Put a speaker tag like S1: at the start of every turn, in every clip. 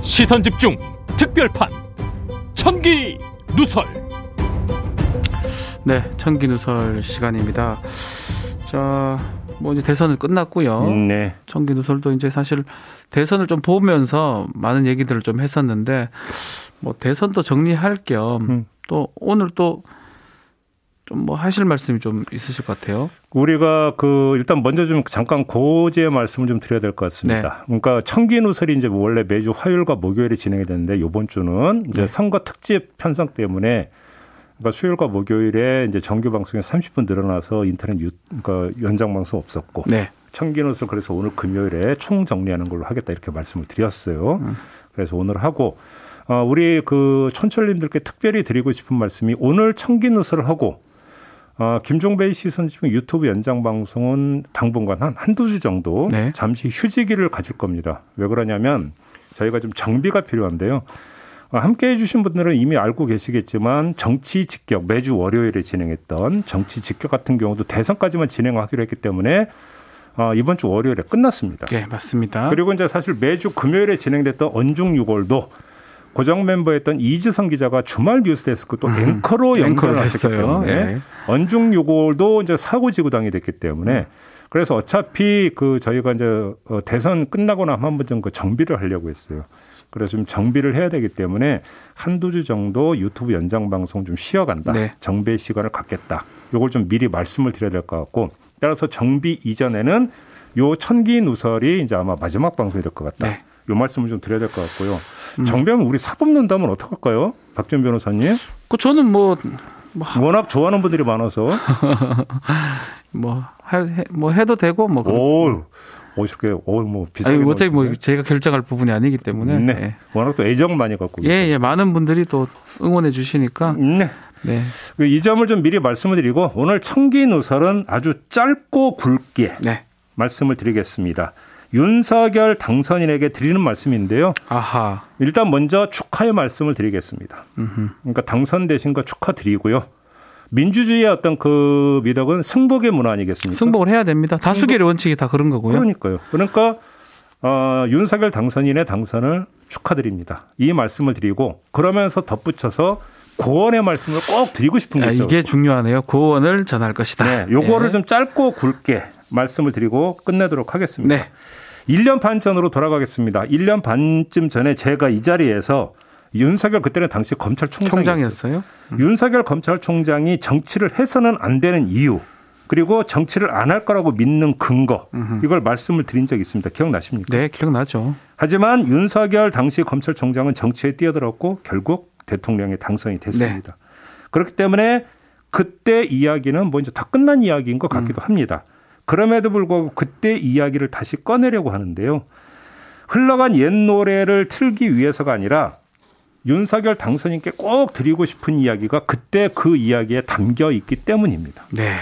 S1: 시선 집중 특별판 천기 누설
S2: 네, 천기 누설 시간입니다. 자, 뭐 이제 대선은 끝났고요.
S3: 네.
S2: 천기 누설도 이제 사실 대선을 좀 보면서 많은 얘기들을 좀 했었는데 뭐 대선도 정리할 겸
S3: 음.
S2: 또 오늘 또 좀 뭐 하실 말씀이 좀 있으실 것 같아요.
S3: 우리가 그 일단 먼저 좀 잠깐 고지의 말씀을 좀 드려야 될 것 같습니다. 그러니까 청기 누설이 이제 원래 매주 화요일과 목요일에 진행이 되는데 이번 주는 이제
S2: 네.
S3: 선거 특집 편성 때문에 그러니까 수요일과 목요일에 이제 정규 방송이 30분 늘어나서 인터넷 유, 그러니까 연장 방송 없었고
S2: 네.
S3: 청기 누설 그래서 오늘 금요일에 총 정리하는 걸로 하겠다 이렇게 말씀을 드렸어요. 그래서 오늘 하고 어, 우리 그 촌철님들께 특별히 드리고 싶은 말씀이 오늘 청기 누설을 하고 어, 김종배의 시선 집중 유튜브 연장 방송은 당분간 한 한두 주 정도
S2: 네.
S3: 잠시 휴지기를 가질 겁니다. 왜 그러냐면 저희가 좀 정비가 필요한데요. 어, 함께 해주신 분들은 이미 알고 계시겠지만 정치 직격 매주 월요일에 진행했던 정치 직격 같은 경우도 대선까지만 진행하기로 했기 때문에 어, 이번 주 월요일에 끝났습니다.
S2: 네, 맞습니다.
S3: 그리고 이제 사실 매주 금요일에 진행됐던 언중 6월도 고정 멤버였던 이지성 기자가 주말 뉴스데스크 또 앵커로
S2: 음. 앵커로
S3: 연결을 하셨기
S2: 됐어요.
S3: 때문에
S2: 네.
S3: 언중 6월도 이제 사고 지구당이 됐기 때문에 그래서 어차피 그 저희가 이제 어, 대선 끝나고 나면 한번 정도 정비를 하려고 했어요. 그래서 좀 정비를 해야 되기 때문에 한두 주 정도 유튜브 연장 방송 좀 쉬어간다.
S2: 네.
S3: 정비의 시간을 갖겠다. 요걸 좀 미리 말씀을 드려야 될 것 같고 따라서 정비 이전에는 요 천기 누설이 이제 아마 마지막 방송이 될 것 같다.
S2: 네.
S3: 요 말씀을 좀 드려야 될 것 같고요.
S2: 음.
S3: 정비하면 우리 사법 논다면 어떡할까요? 박준 변호사님.
S2: 그 저는 뭐 뭐,
S3: 워낙 좋아하는 분들이 많아서.
S2: 뭐, 할, 해, 뭐 해도 되고 뭐.
S3: 오, 오실게, 오, 뭐 비싸게.
S2: 아니, 어차피 뭐. 제가 결정할 부분이 아니기 때문에.
S3: 네.
S2: 예.
S3: 워낙 또 애정 많이 갖고
S2: 예. 예, 많은 분들이 또 응원해 주시니까.
S3: 네.
S2: 네.
S3: 그이 점을 좀 미리 말씀을 드리고 오늘 청기 누설은 아주 짧고 굵게
S2: 네.
S3: 말씀을 드리겠습니다. 윤석열 당선인에게 드리는 말씀인데요.
S2: 아하.
S3: 일단 먼저 축하의 말씀을 드리겠습니다.
S2: 음흠.
S3: 그러니까 당선되신 거 축하드리고요. 민주주의의 어떤 그 미덕은 승복의 문화 아니겠습니까?
S2: 승복을 해야 됩니다. 다수결의 원칙이 다 그런 거고요.
S3: 그러니까요. 그러니까 어, 윤석열 당선인의 당선을 축하드립니다. 이 말씀을 드리고 그러면서 덧붙여서 고언의 말씀을 꼭 드리고 싶은 게
S2: 아,
S3: 있어요.
S2: 이게 중요하네요. 고원을 전할 것이다.
S3: 네, 요거를
S2: 예.
S3: 좀 짧고 굵게 말씀을 드리고 끝내도록 하겠습니다.
S2: 네.
S3: 1년 반 전으로 돌아가겠습니다. 1년 반쯤 전에 제가 이 자리에서 윤석열 그때는 당시 검찰총장이었어요.
S2: 총장이었어요.
S3: 윤석열 검찰총장이 정치를 해서는 안 되는 이유 그리고 정치를 안 할 거라고 믿는 근거 이걸 말씀을 드린 적이 있습니다. 기억나십니까?
S2: 네, 기억나죠.
S3: 하지만 윤석열 당시 검찰총장은 정치에 뛰어들었고 결국 대통령에 당선이 됐습니다. 그렇기 때문에 그때 이야기는 뭐 이제 다 끝난 이야기인 것 같기도 합니다. 그럼에도 불구하고 그때 이야기를 다시 꺼내려고 하는데요. 흘러간 옛 노래를 틀기 위해서가 아니라 윤석열 당선인께 꼭 드리고 싶은 이야기가 그때 그 이야기에 담겨 있기 때문입니다.
S2: 네.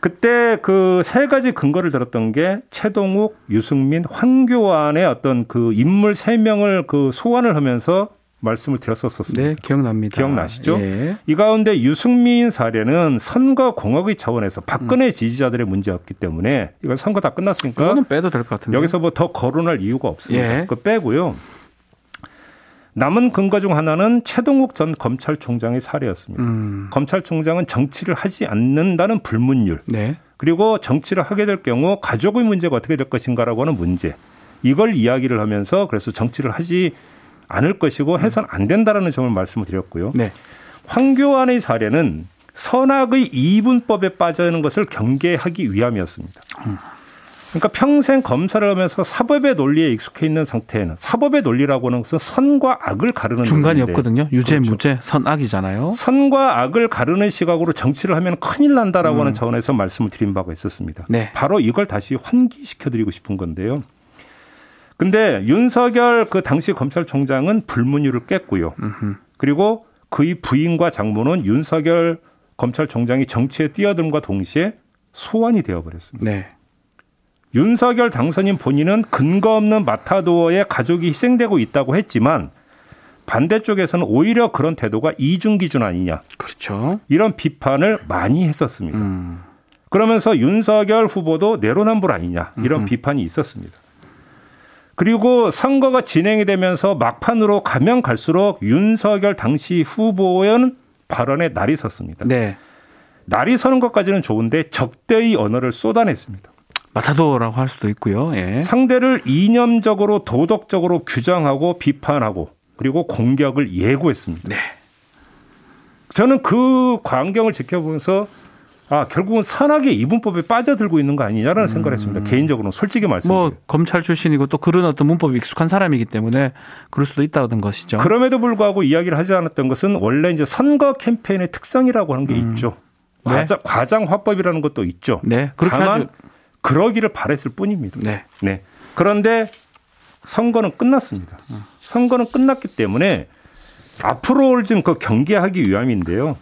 S3: 그때 그 세 가지 근거를 들었던 게 최동욱, 유승민, 황교안의 어떤 그 인물 세 명을 그 소환을 하면서 말씀을 드렸었습니다.
S2: 네, 기억납니다.
S3: 기억나시죠?
S2: 예.
S3: 이 가운데 유승민 사례는 선거 공학의 차원에서 박근혜 지지자들의 문제였기 때문에 이건 선거 다 끝났으니까
S2: 그거는 빼도 될 것 같은데.
S3: 여기서 뭐 더 거론할 이유가 없습니다.
S2: 예.
S3: 그 빼고요. 남은 근거 중 하나는 최동욱 전 검찰총장의 사례였습니다.
S2: 음.
S3: 검찰총장은 정치를 하지 않는다는 불문율.
S2: 네.
S3: 그리고 정치를 하게 될 경우 가족의 문제가 어떻게 될 것인가라고 하는 문제. 이걸 이야기를 하면서 그래서 정치를 하지 않을 것이고 해서는 안 된다라는 점을 말씀을 드렸고요.
S2: 네.
S3: 황교안의 사례는 선악의 이분법에 빠져 있는 것을 경계하기 위함이었습니다. 그러니까 평생 검사를 하면서 사법의 논리에 익숙해 있는 상태에는 사법의 논리라고 하는 것은 선과 악을 가르는
S2: 중간이
S3: 논리인데
S2: 없거든요. 유죄,
S3: 그렇죠.
S2: 무죄, 선악이잖아요.
S3: 선과 악을 가르는 시각으로 정치를 하면 큰일 난다라고 하는 차원에서 말씀을 드린 바가 있었습니다.
S2: 음. 네.
S3: 바로 이걸 다시 환기시켜 드리고 싶은 건데요. 근데 윤석열 그 당시 검찰총장은 불문율을 깼고요.
S2: 음흠.
S3: 그리고 그의 부인과 장모는 윤석열 검찰총장이 정치에 뛰어듦과 동시에 소환이 되어버렸습니다.
S2: 네.
S3: 윤석열 당선인 본인은 근거 없는 마타도어에 가족이 희생되고 있다고 했지만 반대쪽에서는 오히려 그런 태도가 이중 기준 아니냐
S2: 그렇죠.
S3: 이런 비판을 많이 했었습니다.
S2: 음.
S3: 그러면서 윤석열 후보도 내로남불 아니냐 이런 음. 비판이 있었습니다. 그리고 선거가 진행이 되면서 막판으로 가면 갈수록 윤석열 당시 후보는 발언에 날이 섰습니다. 네. 날이 서는 것까지는 좋은데 적대의 언어를 쏟아냈습니다.
S2: 마타도라고 할 수도 있고요.
S3: 예. 상대를 이념적으로 도덕적으로 규정하고 비판하고 그리고 공격을 예고했습니다. 네. 저는 그 광경을 지켜보면서 아 결국은 선하게 이분법에 빠져들고 있는 거 아니냐라는 음. 생각을 했습니다. 개인적으로는 솔직히 말씀드리면. 뭐
S2: 검찰 출신이고 또 그런 어떤 문법이 익숙한 사람이기 때문에 그럴 수도 있다는 것이죠.
S3: 그럼에도 불구하고 이야기를 하지 않았던 것은 원래 이제 선거 캠페인의 특성이라고 하는 게 음. 있죠. 네. 과장, 과장 화법이라는 것도 있죠. 네. 다만 하죠. 그러기를 바랬을 뿐입니다. 네. 네. 그런데 선거는 끝났습니다. 선거는 끝났기 때문에 앞으로 지금 그 경계하기 위함인데요.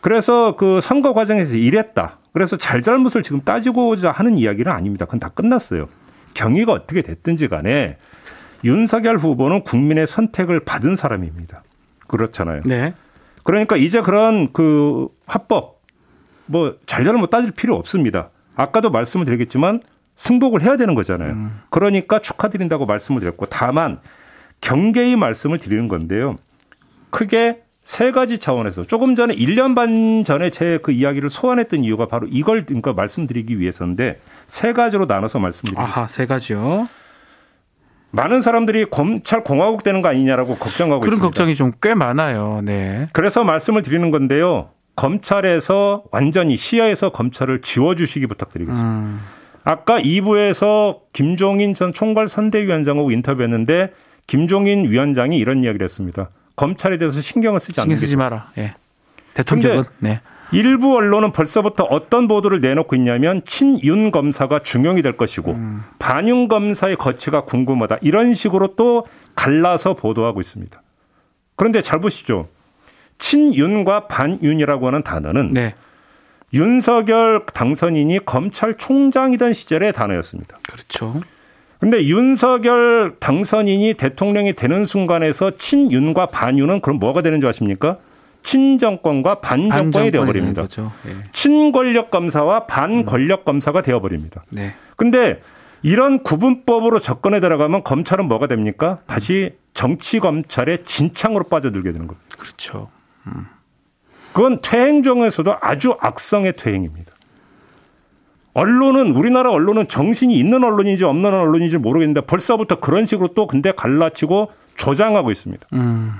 S3: 그래서 그 선거 과정에서 이랬다. 그래서 잘잘못을 지금 따지고자 하는 이야기는 아닙니다. 그건 다 끝났어요. 경위가 어떻게 됐든지 간에 윤석열 후보는 국민의 선택을 받은 사람입니다. 그렇잖아요. 네. 그러니까 이제 그런 그 합법 뭐 잘잘못 따질 필요 없습니다. 아까도 말씀을 드리겠지만 승복을 해야 되는 거잖아요. 음. 그러니까 축하드린다고 말씀을 드렸고 다만 경계의 말씀을 드리는 건데요. 크게 세 가지 차원에서 조금 전에 1년 반 전에 제 그 이야기를 소환했던 이유가 바로 이걸 그러니까 말씀드리기 위해서인데 세 가지로 나눠서 말씀드리겠습니다.
S2: 아하, 세 가지요.
S3: 많은 사람들이 검찰 공화국 되는 거 아니냐라고 걱정하고
S2: 그런
S3: 있습니다.
S2: 그런 걱정이 좀 꽤 많아요. 네.
S3: 그래서 말씀을 드리는 건데요. 검찰에서 완전히 시야에서 검찰을 지워주시기 부탁드리겠습니다. 음. 아까 2부에서 김종인 전 총괄 선대위원장하고 인터뷰했는데 김종인 위원장이 이런 이야기를 했습니다. 검찰에 대해서 신경을 쓰지 않는
S2: 신경 쓰지 마라. 예. 대통령은 네.
S3: 일부 언론은 벌써부터 어떤 보도를 내놓고 있냐면 친윤 검사가 중용이 될 것이고 음. 반윤 검사의 거치가 궁금하다 이런 식으로 또 갈라서 보도하고 있습니다. 그런데 잘 보시죠. 친윤과 반윤이라고 하는 단어는 네. 윤석열 당선인이 검찰총장이던 시절의 단어였습니다.
S2: 그렇죠.
S3: 근데 윤석열 당선인이 대통령이 되는 순간에서 친윤과 반윤은 그럼 뭐가 되는 줄 아십니까? 친정권과 반정권이 되어버립니다. 네. 친권력 검사와 반권력 검사가 되어버립니다. 네. 근데 이런 구분법으로 접근에 들어가면 검찰은 뭐가 됩니까? 다시 정치 검찰의 진창으로 빠져들게 되는 겁니다.
S2: 그렇죠.
S3: 그건 퇴행 중에서도 아주 악성의 퇴행입니다. 언론은 우리나라 언론은 정신이 있는 언론인지 없는 언론인지 모르겠는데 벌써부터 그런 식으로 또 근데 갈라치고 조장하고 있습니다. 음.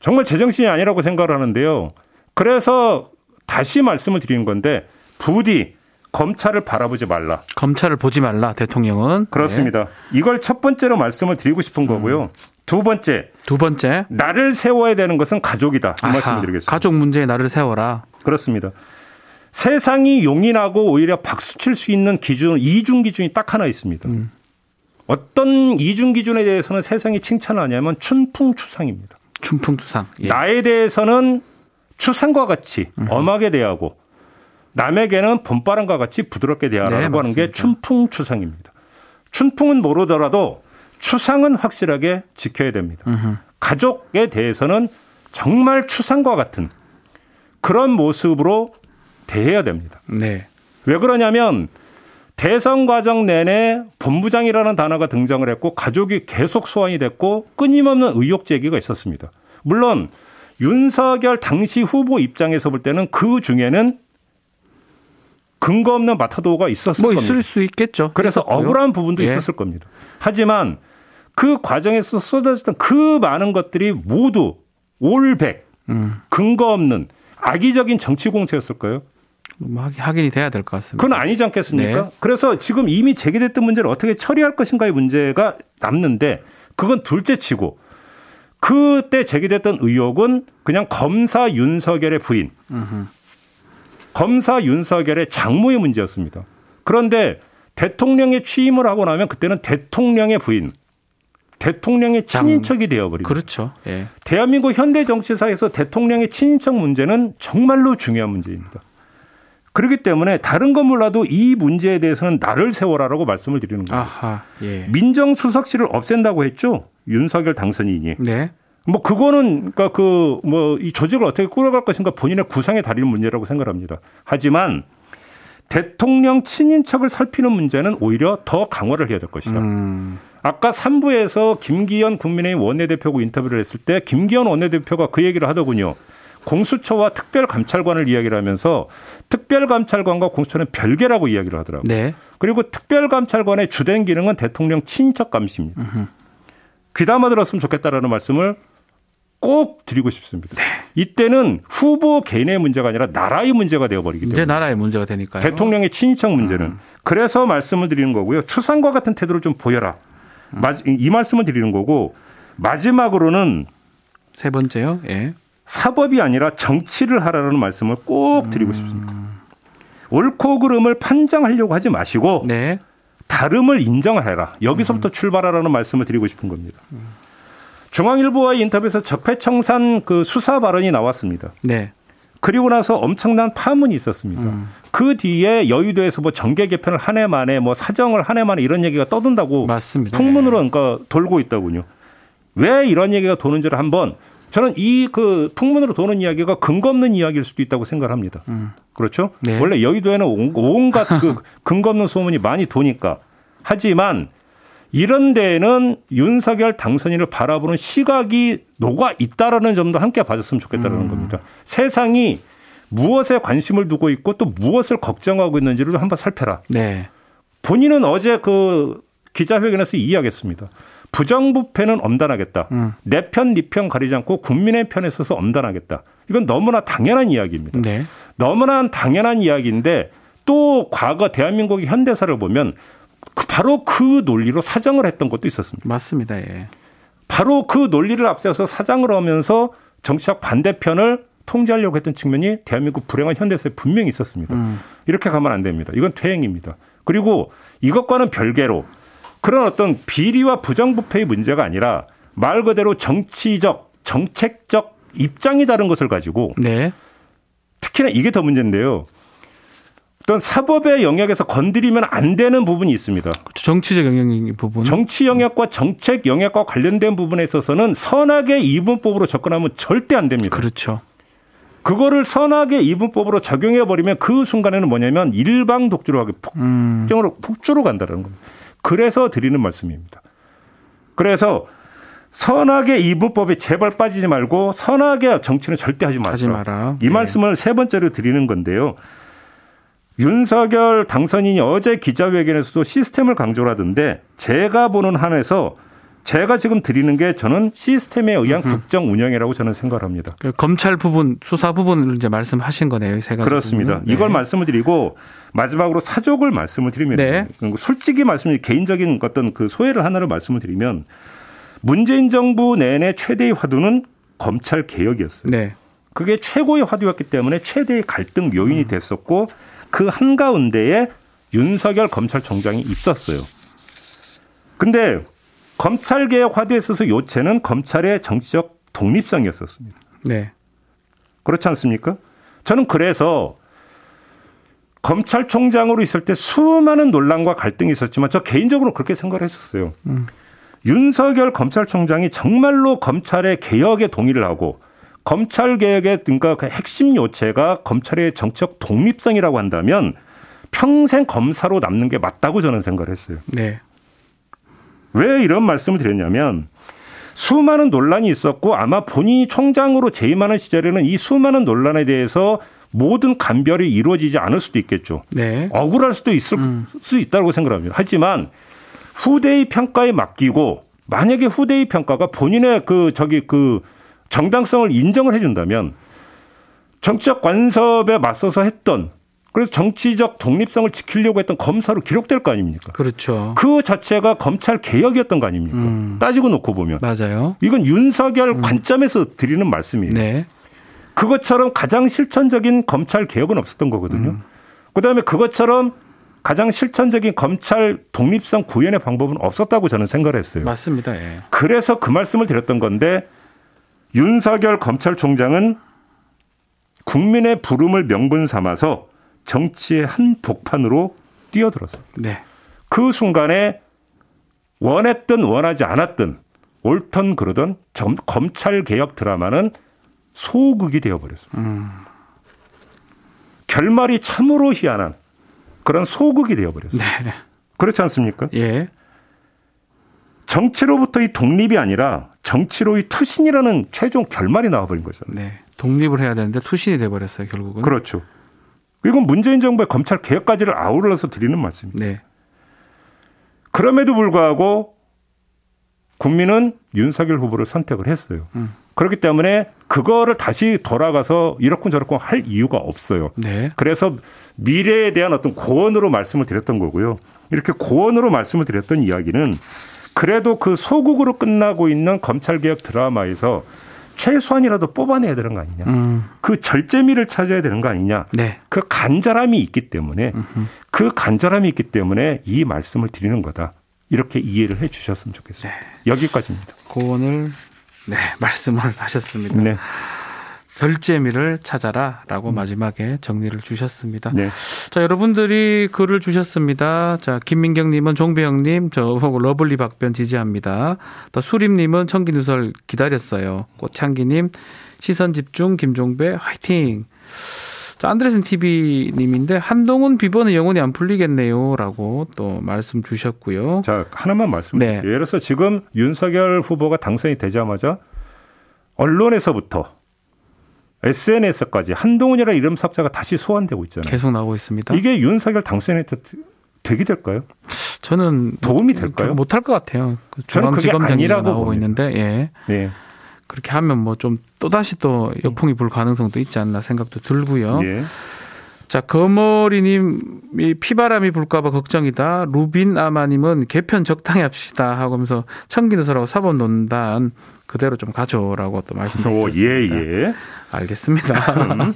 S3: 정말 제정신이 아니라고 생각을 하는데요. 그래서 다시 말씀을 드리는 건데 부디 검찰을 바라보지 말라.
S2: 검찰을 보지 말라. 대통령은
S3: 그렇습니다. 네. 이걸 첫 번째로 말씀을 드리고 싶은 거고요. 음. 두 번째.
S2: 두 번째.
S3: 나를 세워야 되는 것은 가족이다. 이 말씀을 드리겠습니다.
S2: 가족 문제에 나를 세워라.
S3: 그렇습니다. 세상이 용인하고 오히려 박수 칠 수 있는 기준, 이중 기준이 딱 하나 있습니다. 음. 어떤 이중 기준에 대해서는 세상이 칭찬하냐면 춘풍추상입니다.
S2: 춘풍추상.
S3: 예. 나에 대해서는 추상과 같이 음. 엄하게 대하고 남에게는 봄바람과 같이 부드럽게 대하라고 네, 하는 게 춘풍추상입니다. 춘풍은 모르더라도 추상은 확실하게 지켜야 됩니다. 으흠. 가족에 대해서는 정말 추상과 같은 그런 모습으로 대해야 됩니다. 네. 왜 그러냐면 대선 과정 내내 본부장이라는 단어가 등장을 했고 가족이 계속 소환이 됐고 끊임없는 의혹 제기가 있었습니다. 물론 윤석열 당시 후보 입장에서 볼 때는 그 중에는 근거 없는 마타도가 있었을 뭐 겁니다.
S2: 있을 수 있겠죠.
S3: 그래서 있었고요. 억울한 부분도 예. 있었을 겁니다. 하지만 그 과정에서 쏟아졌던 그 많은 것들이 모두 올백 음. 근거 없는 악의적인 정치 공세였을까요?
S2: 뭐 확인이 돼야 될 것 같습니다.
S3: 그건 아니지 않겠습니까? 네. 그래서 지금 이미 제기됐던 문제를 어떻게 처리할 것인가의 문제가 남는데 그건 둘째 치고 그때 제기됐던 의혹은 그냥 검사 윤석열의 부인. 검사 윤석열의 장모의 문제였습니다. 그런데 대통령의 취임을 하고 나면 그때는 대통령의 부인, 대통령의 친인척이 되어버립니다.
S2: 그렇죠. 예.
S3: 대한민국 현대 정치사에서 대통령의 친인척 문제는 정말로 중요한 문제입니다. 그렇기 때문에 다른 건 몰라도 이 문제에 대해서는 나를 세워라라고 말씀을 드리는 거예요. 아하, 예. 민정수석실을 없앤다고 했죠. 윤석열 당선인이. 네. 뭐 그거는 그러니까 그 뭐 이 조직을 어떻게 꾸려갈 것인가 본인의 구상에 달인 문제라고 생각합니다. 하지만 대통령 친인척을 살피는 문제는 오히려 더 강화를 해야 될 것이다. 음. 아까 3부에서 김기현 국민의힘 원내대표고 인터뷰를 했을 때 김기현 원내대표가 그 얘기를 하더군요. 공수처와 특별감찰관을 이야기를 하면서 특별감찰관과 공수처는 별개라고 이야기를 하더라고요. 네. 그리고 특별감찰관의 주된 기능은 대통령 친인척 감시입니다. 으흠. 귀담아 들었으면 좋겠다라는 말씀을 꼭 드리고 싶습니다. 네. 이때는 후보 개인의 문제가 아니라 나라의 문제가 되어버리기 때문에
S2: 이제 나라의 문제가 되니까요.
S3: 대통령의 친인척 문제는 음. 그래서 말씀을 드리는 거고요. 추상과 같은 태도를 좀 보여라. 음. 이 말씀을 드리는 거고 마지막으로는
S2: 세 번째요. 예.
S3: 사법이 아니라 정치를 하라는 말씀을 꼭 드리고 음. 싶습니다. 옳고 그름을 판정하려고 하지 마시고 네. 다름을 인정을 해라. 여기서부터 음. 출발하라는 말씀을 드리고 싶은 겁니다. 중앙일보와의 인터뷰에서 적폐청산 그 수사 발언이 나왔습니다. 네. 그리고 나서 엄청난 파문이 있었습니다. 음. 그 뒤에 여의도에서 뭐 정계 개편을 한 해 만에 뭐 사정을 한 해 만에 이런 얘기가 떠든다고 맞습니다. 풍문으로 그러니까 돌고 있다군요. 왜 이런 얘기가 도는지를 한번 저는 이 그 풍문으로 도는 이야기가 근거 없는 이야기일 수도 있다고 생각합니다. 음. 그렇죠? 네. 원래 여의도에는 온갖 그 근거 없는 소문이 많이 도니까. 하지만 이런 데에는 윤석열 당선인을 바라보는 시각이 녹아 있다라는 점도 함께 봐줬으면 좋겠다는 음. 겁니다. 세상이 무엇에 관심을 두고 있고 또 무엇을 걱정하고 있는지를 한번 살펴라. 네. 본인은 어제 그 기자회견에서 이야기했습니다. 부정부패는 엄단하겠다. 음. 내 편, 네편 가리지 않고 국민의 편에 서서 엄단하겠다. 이건 너무나 당연한 이야기입니다. 네. 너무나 당연한 이야기인데 또 과거 대한민국의 현대사를 보면 그 바로 그 논리로 사정을 했던 것도 있었습니다.
S2: 맞습니다. 예.
S3: 바로 그 논리를 앞세워서 사장을 하면서 정치적 반대편을 통제하려고 했던 측면이 대한민국 불행한 현대사에 분명히 있었습니다. 음. 이렇게 가면 안 됩니다. 이건 퇴행입니다. 그리고 이것과는 별개로 그런 어떤 비리와 부정부패의 문제가 아니라 말 그대로 정치적, 정책적 입장이 다른 것을 가지고 네. 특히나 이게 더 문제인데요. 어떤 사법의 영역에서 건드리면 안 되는 부분이 있습니다.
S2: 그렇죠. 정치적 영역 부분.
S3: 정치 영역과 정책 영역과 관련된 부분에 있어서는 선악의 이분법으로 접근하면 절대 안 됩니다.
S2: 그렇죠.
S3: 그거를 선악의 이분법으로 적용해 버리면 그 순간에는 뭐냐면 일방 독주로 하게 폭정으로 음. 폭주로 간다는 겁니다. 그래서 드리는 말씀입니다. 그래서 선악의 이분법에 제발 빠지지 말고 선악의 정치는 절대 하지 마라. 하지 마라. 이 네. 말씀을 세 번째로 드리는 건데요. 윤석열 당선인이 어제 기자회견에서도 시스템을 강조를 하던데 제가 보는 한에서 제가 지금 드리는 게 저는 시스템에 의한 음흠. 국정 운영이라고 저는 생각을 합니다.
S2: 그 검찰 부분, 수사 부분을 이제 말씀하신 거네요, 세 가지.
S3: 그렇습니다. 네. 이걸 말씀을 드리고 마지막으로 사족을 말씀을 드리면 네. 솔직히 말씀이 개인적인 어떤 그 소회를 하나를 말씀을 드리면 문재인 정부 내내 최대의 화두는 검찰 개혁이었어요. 네. 그게 최고의 화두였기 때문에 최대의 갈등 요인이 음. 됐었고 그 한가운데에 윤석열 검찰총장이 있었어요. 근데 검찰 개혁 화두에 있어서 요체는 검찰의 정치적 독립성이었었습니다. 네. 그렇지 않습니까? 저는 그래서 검찰총장으로 있을 때 수많은 논란과 갈등이 있었지만 저 개인적으로 그렇게 생각을 했었어요. 음. 윤석열 검찰총장이 정말로 검찰의 개혁에 동의를 하고 검찰 개혁의 그러니까 그 핵심 요체가 검찰의 정치적 독립성이라고 한다면 평생 검사로 남는 게 맞다고 저는 생각을 했어요. 네. 왜 이런 말씀을 드렸냐면 수많은 논란이 있었고 아마 본인이 총장으로 재임하는 시절에는 이 수많은 논란에 대해서 모든 감별이 이루어지지 않을 수도 있겠죠. 네. 억울할 수도 있을 음. 수 있다고 생각합니다. 하지만 후대의 평가에 맡기고 만약에 후대의 평가가 본인의 그 저기 그 정당성을 인정을 해준다면 정치적 관섭에 맞서서 했던 그래서 정치적 독립성을 지키려고 했던 검사로 기록될 거 아닙니까?
S2: 그렇죠.
S3: 그 자체가 검찰 개혁이었던 거 아닙니까? 음. 따지고 놓고 보면.
S2: 맞아요.
S3: 이건 윤석열 음. 관점에서 드리는 말씀이에요. 네. 그것처럼 가장 실천적인 검찰 개혁은 없었던 거거든요. 음. 그다음에 그것처럼 가장 실천적인 검찰 독립성 구현의 방법은 없었다고 저는 생각을 했어요.
S2: 맞습니다. 예.
S3: 그래서 그 말씀을 드렸던 건데 윤석열 검찰총장은 국민의 부름을 명분 삼아서 정치의 한 복판으로 뛰어들었습니다. 네. 그 순간에 원했든 원하지 않았든 옳던 그러던 검찰 개혁 드라마는 소극이 되어버렸습니다. 음. 결말이 참으로 희한한 그런 소극이 되어버렸어요.
S2: 네.
S3: 그렇지 않습니까?
S2: 예.
S3: 정치로부터의 독립이 아니라 정치로의 투신이라는 최종 결말이 나와버린 거잖아요.
S2: 네. 독립을 해야 되는데 투신이 돼 버렸어요, 결국은.
S3: 그렇죠. 이건 문재인 정부의 검찰 개혁까지를 아우러서 드리는 말씀입니다.
S2: 네.
S3: 그럼에도 불구하고 국민은 윤석열 후보를 선택을 했어요.
S2: 음.
S3: 그렇기 때문에 그거를 다시 돌아가서 이렇군 저렇군 할 이유가 없어요.
S2: 네.
S3: 그래서 미래에 대한 어떤 고언으로 말씀을 드렸던 거고요. 이렇게 고언으로 말씀을 드렸던 이야기는 그래도 그 소극으로 끝나고 있는 검찰개혁 드라마에서 최소한이라도 뽑아내야 되는 거 아니냐.
S2: 음.
S3: 그 절제미를 찾아야 되는 거 아니냐.
S2: 네.
S3: 그 간절함이 있기 때문에
S2: 음흠.
S3: 그 간절함이 있기 때문에 이 말씀을 드리는 거다. 이렇게 이해를 해 주셨으면 좋겠어요.
S2: 네.
S3: 여기까지입니다.
S2: 고언을 네, 말씀을 하셨습니다.
S3: 네.
S2: 절제미를 찾아라라고 마지막에 정리를 주셨습니다.
S3: 네.
S2: 자, 여러분들이 글을 주셨습니다. 자, 김민경님은 종배 형님, 저 lovely 박변 지지합니다. 또 수림님은 천기누설 기다렸어요. 꽃창기님, 시선 집중, 김종배, 화이팅! 자, 안드레슨 TV님인데, 한동훈 비번은 영원히 안 풀리겠네요. 라고 또 말씀 주셨고요.
S3: 자, 하나만 말씀드릴게요.
S2: 네.
S3: 예를 들어서 지금 윤석열 후보가 당선이 되자마자 언론에서부터 SNS까지 한동훈이라는 이름 삭제가 다시 소환되고 있잖아요.
S2: 계속 나오고 있습니다.
S3: 이게 윤석열 당선에 되게 될까요?
S2: 저는
S3: 도움이 될까요?
S2: 못할 것 같아요. 그
S3: 저는 그게
S2: 중앙지검장이
S3: 아니라고
S2: 나오고
S3: 봅니다.
S2: 있는데, 예.
S3: 네.
S2: 그렇게 하면 뭐 좀 또 다시 또 역풍이 불 가능성도 있지 않나 생각도 들고요.
S3: 예.
S2: 자, 거머리님이 피바람이 불까봐 걱정이다. 루빈 아마님은 개편 적당히 합시다 하면서 청기누설하고 사법 논단 그대로 좀 가져라고 또 말씀
S3: 오, 예. 예.
S2: 알겠습니다.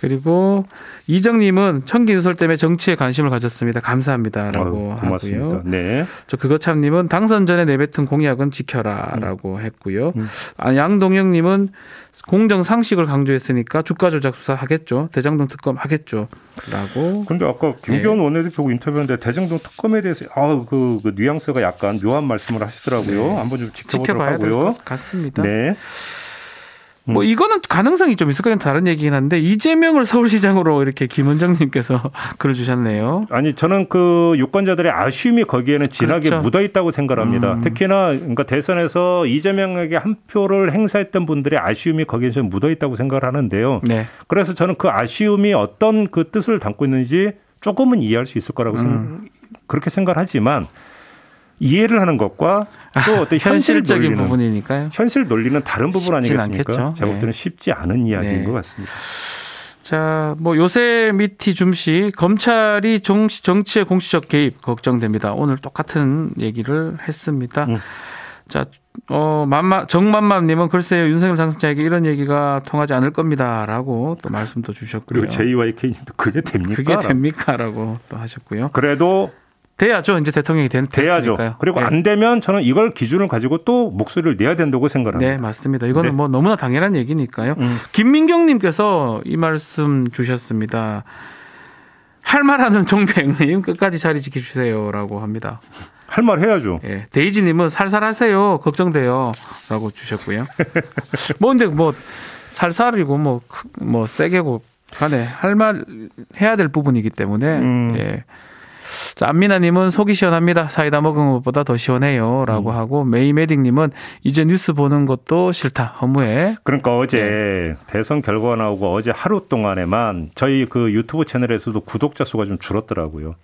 S2: 그리고 이정님은 청기누설 때문에 정치에 관심을 가졌습니다. 감사합니다라고
S3: 아유.
S2: 하고요.
S3: 네.
S2: 저 그거 참님은 당선 전에 내뱉은 공약은 지켜라라고 했고요.
S3: 음.
S2: 아, 양동영님은 공정 상식을 강조했으니까 주가 조작 수사 하겠죠. 대장동 특검 하겠죠.라고.
S3: 근데 아까 김기현 원내대표 인터뷰했는데 대정동 특검에 대해서 아, 그, 그 뉘앙스가 약간 묘한 말씀을 하시더라고요. 한번 좀 지켜보도록
S2: 지켜봐야 될
S3: 하고요.
S2: 것 같습니다.
S3: 네.
S2: 뭐 이거는 가능성이 좀 있을 거는 다른 얘기긴 한데 이재명을 서울시장으로 이렇게 김은정님께서 글을 주셨네요.
S3: 아니 저는 그 유권자들의 아쉬움이 거기에는 진하게
S2: 그렇죠.
S3: 묻어 있다고 생각합니다.
S2: 음.
S3: 특히나 그러니까 대선에서 이재명에게 한 표를 행사했던 분들의 아쉬움이 거기에 좀 묻어 있다고 생각을 하는데요.
S2: 네.
S3: 그래서 저는 그 아쉬움이 어떤 그 뜻을 담고 있는지 조금은 이해할 수 있을 거라고
S2: 음.
S3: 생각, 그렇게 생각하지만 이해를 하는 것과 또 어떤 현실 논리는
S2: 부분이니까요.
S3: 현실 논리는 다른 부분 아니겠습니까?
S2: 않겠죠.
S3: 제가 볼 때는
S2: 네.
S3: 쉽지 않은 이야기인
S2: 네.
S3: 것 같습니다.
S2: 자, 뭐 요새 미티 줌씨 검찰이 정치, 정치의 공식적 개입 걱정됩니다. 오늘 똑같은 얘기를 했습니다.
S3: 음.
S2: 자, 어, 만마, 정만맘님은 글쎄요, 윤석열 당선자에게 이런 얘기가 통하지 않을 겁니다 라고 또 말씀도 주셨고요.
S3: 그리고 JYK님도 그게 됩니까?
S2: 그게 됩니까 라고 또 하셨고요.
S3: 그래도
S2: 돼야죠. 이제 대통령이 된,
S3: 돼야죠.
S2: 됐으니까요.
S3: 그리고
S2: 네.
S3: 안 되면 저는 이걸 기준을 가지고 또 목소리를 내야 된다고 생각합니다.
S2: 네, 맞습니다. 이거는
S3: 네.
S2: 뭐 너무나 당연한 얘기니까요.
S3: 음.
S2: 김민경님께서 이 말씀 주셨습니다. 할 말하는 정배영님 끝까지 자리 지켜주세요라고 합니다.
S3: 할 말 해야죠.
S2: 예, 데이지님은 살살하세요 걱정돼요라고 주셨고요. 뭐 근데 뭐 살살이고 뭐뭐 세게고 간에 할 말 해야 될 부분이기 때문에
S3: 음.
S2: 예. 자, 안미나님은 속이 시원합니다. 사이다 먹은 것보다 더 시원해요 라고
S3: 음.
S2: 하고 메이메딕님은 이제 뉴스 보는 것도 싫다 허무해.
S3: 그러니까 어제
S2: 네.
S3: 대선 결과가 나오고 어제 하루 동안에만 저희 그 유튜브 채널에서도 구독자 수가 좀 줄었더라고요.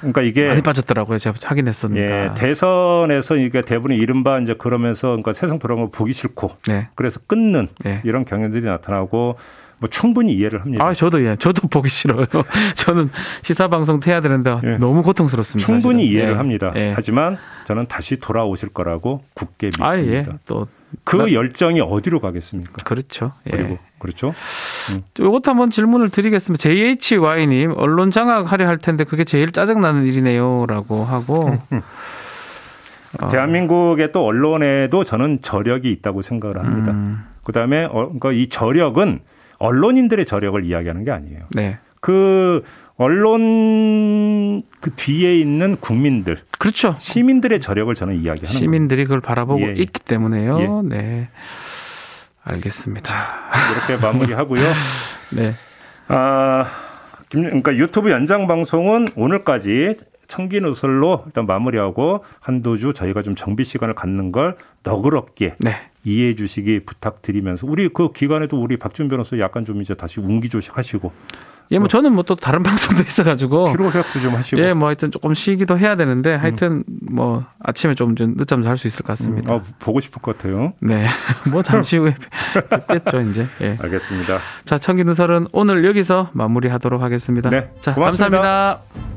S3: 그러니까 이게
S2: 많이 빠졌더라고요. 제가 확인했었는데.
S3: 예, 대선에서 이게 대부분 이른바 이제 그러면서 그러니까 세상 돌아온 걸 보기 싫고
S2: 네.
S3: 그래서 끊는
S2: 네.
S3: 이런 경향들이 나타나고 뭐 충분히 이해를 합니다.
S2: 아, 저도 예. 저도 보기 싫어요. 저는 시사 방송 해야 되는데
S3: 예.
S2: 너무 고통스럽습니다.
S3: 충분히
S2: 사실은.
S3: 이해를
S2: 예.
S3: 합니다.
S2: 예.
S3: 하지만 저는 다시 돌아오실 거라고 굳게 믿습니다.
S2: 아, 예.
S3: 또그
S2: 나-
S3: 열정이 어디로 가겠습니까?
S2: 그렇죠. 예.
S3: 그리고 그렇죠.
S2: 이것도 한번 질문을 드리겠습니다. JHY님, 언론 장악하려 할 텐데 그게 제일 짜증 나는 일이네요. 라고 하고. 어,
S3: 대한민국의 또 언론에도 저는 저력이 있다고 생각을 합니다.
S2: 음,
S3: 그다음에 어, 그러니까 이 저력은 언론인들의 저력을 이야기하는 게 아니에요.
S2: 네.
S3: 그 언론 그 뒤에 있는 국민들,
S2: 그렇죠.
S3: 시민들의 저력을 저는 이야기하는 거예요.
S2: 시민들이 그걸 바라보고
S3: 예, 예.
S2: 있기 때문에요. 네. 알겠습니다.
S3: 이렇게 마무리하고요.
S2: 네.
S3: 아, 김, 그러니까 유튜브 연장 방송은 오늘까지 청기 누설로 일단 마무리하고 한두 주 저희가 좀 정비 시간을 갖는 걸 너그럽게
S2: 네.
S3: 이해해 주시기 부탁드리면서 우리 그 기간에도 우리 박준 변호사 약간 좀 이제 다시 운기조식하시고
S2: 예, 뭐 저는 뭐 또 다른 방송도 있어가지고
S3: 피로 회복도 좀 하시고
S2: 예, 뭐 하여튼 조금 쉬기도 해야 되는데 하여튼 뭐 아침에 좀, 좀 늦잠 잘 수 있을 것 같습니다.
S3: 어, 보고 싶을 것 같아요.
S2: 네, 뭐 잠시 후에 뵙겠죠 이제. 예.
S3: 알겠습니다.
S2: 자, 청기 누설은 오늘 여기서 마무리하도록 하겠습니다.
S3: 네,
S2: 자,
S3: 고맙습니다.
S2: 감사합니다.